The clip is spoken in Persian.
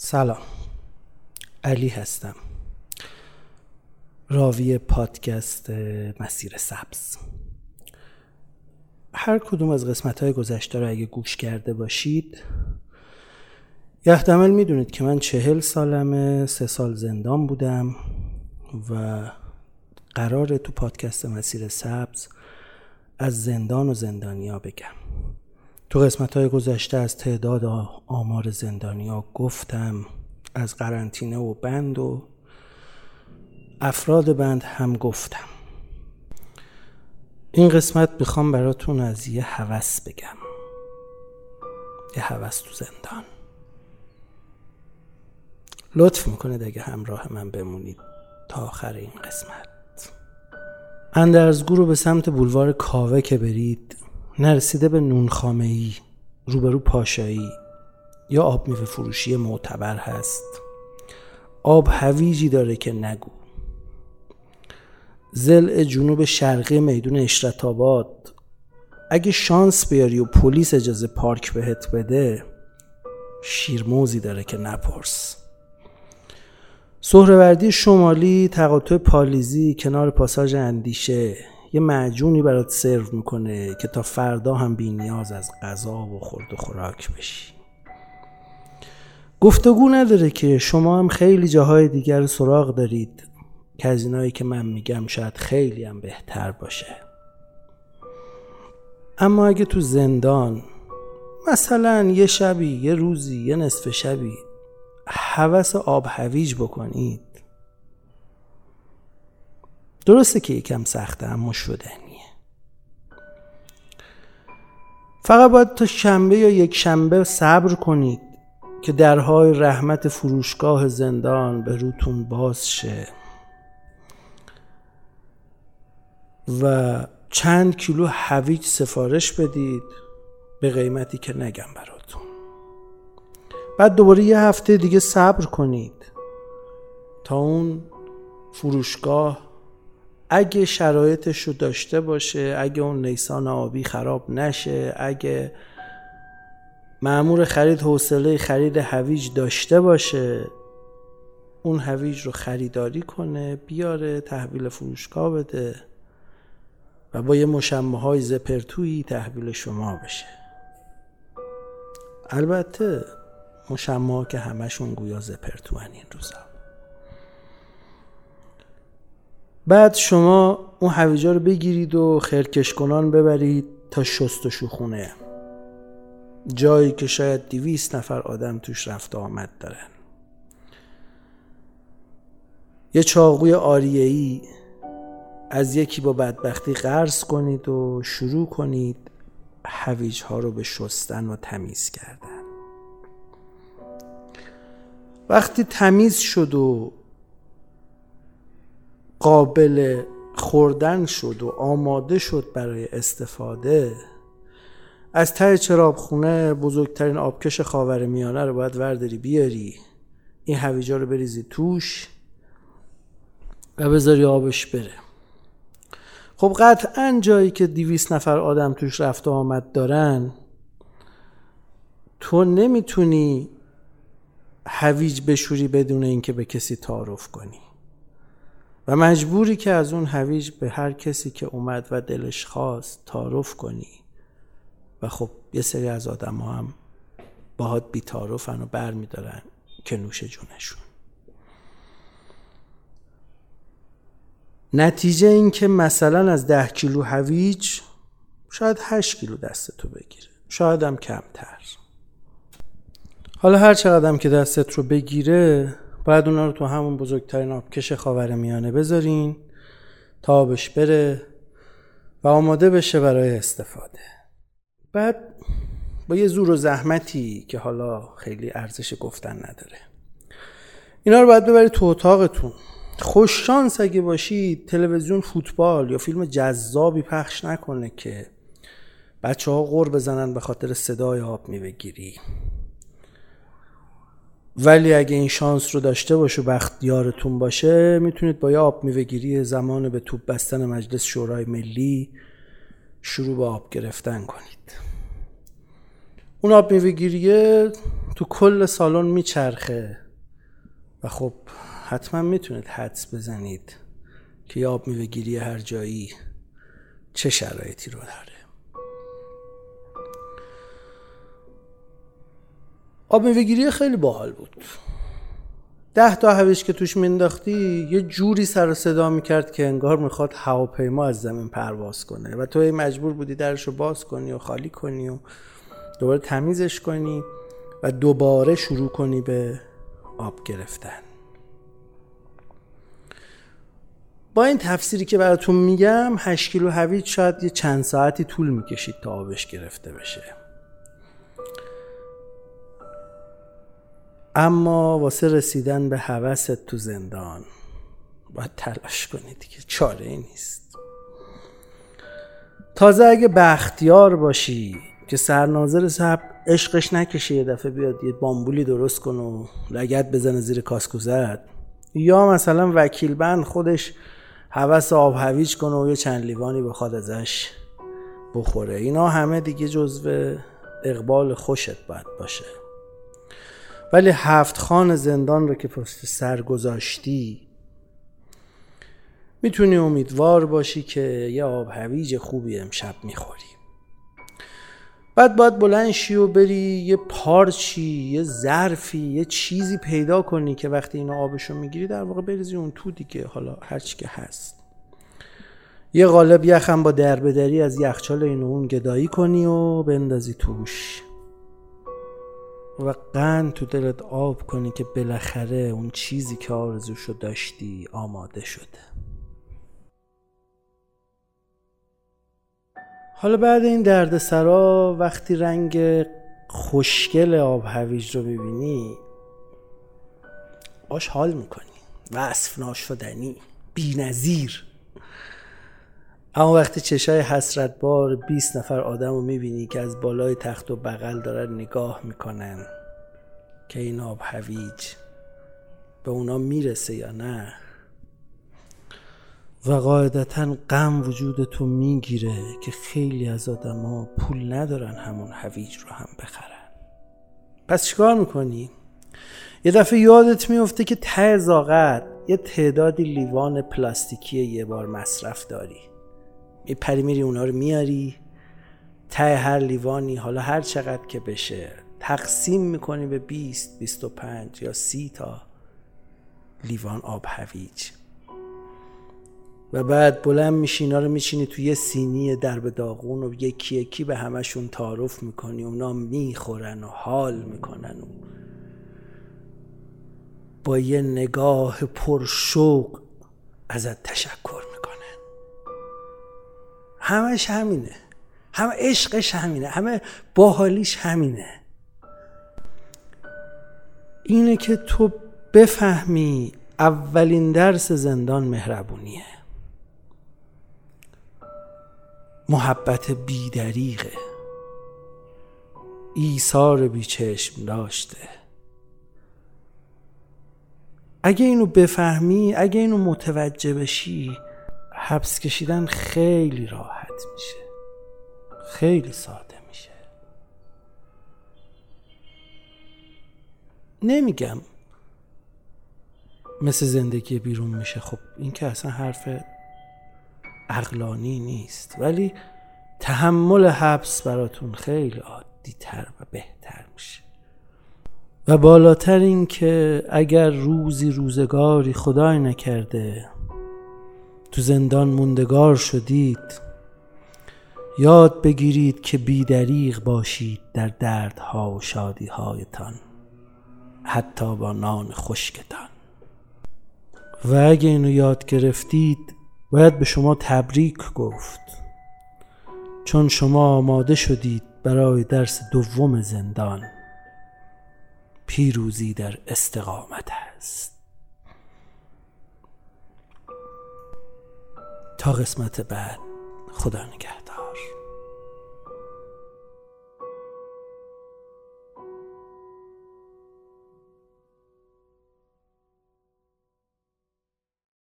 سلام. علی هستم. راوی پادکست مسیر سبز. هر کدوم از قسمت های گذشته رو اگه گوش کرده باشید یحتمل می‌دونید که من چهل سالمه سه سال زندان بودم و قراره تو پادکست مسیر سبز از زندان و زندانیا بگم. تو قسمت های گذشته از تعداد آمار زندانیا گفتم از قرنطینه و بند و افراد بند هم گفتم. این قسمت می‌خوام براتون از یه هوس بگم. یه هوس تو زندان. لطف می‌کنید اگه همراه من بمونید تا آخر این قسمت. اندرزگو رو به سمت بولوار کاوه که برید نرسیده به نونخامه ای روبرو پاشایی یا آب میوه فروشی معتبر هست. آب هویجی داره که نگو. زل جنوب شرقی میدون اشرت آباد اگه شانس بیاری و پلیس اجازه پارک بهت بده شیرموزی داره که نپرس. سهروردی شمالی تقاطع پالیزی کنار پاساژ اندیشه. یه معجونی برات سرو می‌کنه که تا فردا هم بی نیاز از غذا و خورد و خوراک بشی. گفتگو نداره که شما هم خیلی جاهای دیگر سراغ دارید که از اینایی که من میگم شاید خیلی هم بهتر باشه. اما اگه تو زندان مثلا یه شبی یه روزی یه نصف شبی حوس آب هویج بکنید درسته که یکم سخته اما شدنیه. فقط باید تا شنبه یا یک شنبه صبر کنید که درهای رحمت فروشگاه زندان به روتون باز شه. و چند کیلو هویج سفارش بدید به قیمتی که نگم براتون. بعد دوباره یه هفته دیگه صبر کنید تا اون فروشگاه اگه شرایطش رو داشته باشه اگه اون نیسان آبی خراب نشه اگه معمور خرید حوصله خرید هویج داشته باشه اون هویج رو خریداری کنه بیاره تحویل فروشگاه بده و با یه مشمه های زپرتویی تحویل شما بشه. البته مشمه که همشون گویا زپرتو این روزا. بعد شما اون هویجا رو بگیرید و خرکش کنان ببرید تا شست و شوخونه. جایی که شاید دیویست نفر آدم توش رفت آمد دارن. یه چاقوی آریهی از یکی با بدبختی قرض کنید و شروع کنید هویج ها رو به شستن و تمیز کردن. وقتی تمیز شد و قابل خوردن شد و آماده شد برای استفاده. از ته چراب خونه بزرگترین آبکش خاور میانه رو باید ورداری بیاری. این هویجا رو بریزی توش و بذاری آبش بره. خب قطعا جایی که دیویس نفر آدم توش رفت و آمد دارن تو نمی‌تونی هویج بشوری بدون اینکه به کسی تعارف کنی. و مجبوری که از اون هویج به هر کسی که اومد و دلش خواست تعارف کنی. و خب یه سری از آدم ها هم باهات بیتارفن و بر میدارن که نوش جونشون. نتیجه این که مثلا از ده کیلو هویج شاید هشت کیلو دست تو بگیره. شاید هم کمتر. حالا هر چقدر که دستت رو بگیره باید اونا رو تو همون بزرگترین آبکش خاور میانه بذارین تا آبش بره و آماده بشه برای استفاده. بعد با یه زور و زحمتی که حالا خیلی ارزش گفتن نداره. اینا رو باید ببرید تو اتاقتون. خوش شانس اگه باشید تلویزیون فوتبال یا فیلم جذابی پخش نکنه که بچه ها غور بزنن به خاطر صدای آب میوهگیری ولی اگه این شانس رو داشته باشه و بختیارتون باشه می‌تونید با یه آب میوهگیری زمان به توپ بستن مجلس شورای ملی شروع به آب گرفتن کنید. اون آب میوهگیریه تو کل سالن میچرخه و خب حتما می‌تونید حدس بزنید که آب میوه گیری هر جایی چه شرایطی رو داره. آب میوه خیلی باحال بود. ده تا هویش که توش مینداختی یه جوری سر و صدا می‌کرد که انگار می‌خواد هواپیما از زمین پرواز کنه و تو مجبور بودی درش رو باز کنی و خالی کنی و دوباره تمیزش کنی و دوباره شروع کنی به آب گرفتن. با این تفسیری که براتون میگم 8 کیلو هویج شاید یه چند ساعتی طول می‌کشید تا آبش گرفته بشه. اما واسه رسیدن به هوست تو زندان باید تلاش کنید که چاره ای نیست. تازه اگه بختیار باشی که سرناظر صاحب عشقش نکشه یه دفعه بیاد یه بامبولی درست کن و لگت بزنه زیر کاسکوزت یا مثلا وکیل بند خودش هوس آب هویج کنه و یه چند لیوانی بخواد ازش بخوره. اینا همه دیگه جزو اقبال خوشت باید باشه. ولی هفت خان زندان رو که پشت سر گذاشتی می‌تونی امیدوار باشی که یه آب هویج خوبی امشب می‌خوری. بعد باید بلند شی و بری یه پارچی یه ظرفی یه چیزی پیدا کنی که وقتی اینو آبشو می‌گیری در واقع بریزی اون تو دیگه حالا هرچی که هست. یه قالب یخم با دربدری از یخچال این اون گدایی کنی و بندازی توش. و قند تو دلت آب کنی که بالاخره اون چیزی که آرزوشو داشتی آماده شده حالا بعد این درد سرا وقتی رنگ خوشگل آب هویج رو ببینی باش حال می‌کنی وصف ناشدنی بی نظیر. اما وقتی چشای حسرت بار 20 نفر آدم رو می‌بینی که از بالای تخت و بغل دارن نگاه می‌کنن که این آب هویج به اونا می‌رسه یا نه. و قاعدتا غم وجود تو می‌گیره که خیلی از آدما پول ندارن همون هویج رو هم بخرن. پس چیکار می‌کنی؟ یه دفعه یادت میفته که ته زاغت یه تعدادی لیوان پلاستیکی یه بار مصرف داری. میپری میری اونا رو میاری. ته هر لیوانی حالا هر چقدر که بشه. تقسیم می‌کنی به 20 25 یا 30 تا لیوان آب هویج. و بعد بلند میشی اینا رو میشینی توی یه سینی درب داغون و یکی یکی به همشون تعارف می‌کنی. اونا می‌خورن و حال می‌کنن و با یه نگاه پرشوق ازت تشکر. همش همینه. همه عشقش همینه. همه باحالیش همینه. اینه که تو بفهمی اولین درس زندان مهربونیه. محبت بیدریغه. ایثار بیچشم داشته. اگه اینو بفهمی اگه اینو متوجه بشی حبس کشیدن خیلی راحت. میشه. خیلی ساده میشه. نمیگم مثل زندگی بیرون میشه. خب این که اصلا حرف اقلانی نیست. ولی تحمل حبس براتون خیلی عادی تر و بهتر میشه. و بالاتر این که اگر روزی روزگاری خدای نکرده تو زندان موندگار شدید یاد بگیرید که بیدریغ باشید در دردها و شادیهایتان حتی با نان خشکتان. و اگه اینو یاد گرفتید باید به شما تبریک گفت. چون شما آماده شدید برای درس دوم زندان پیروزی در استقامت است تا قسمت بعد خدا نگهد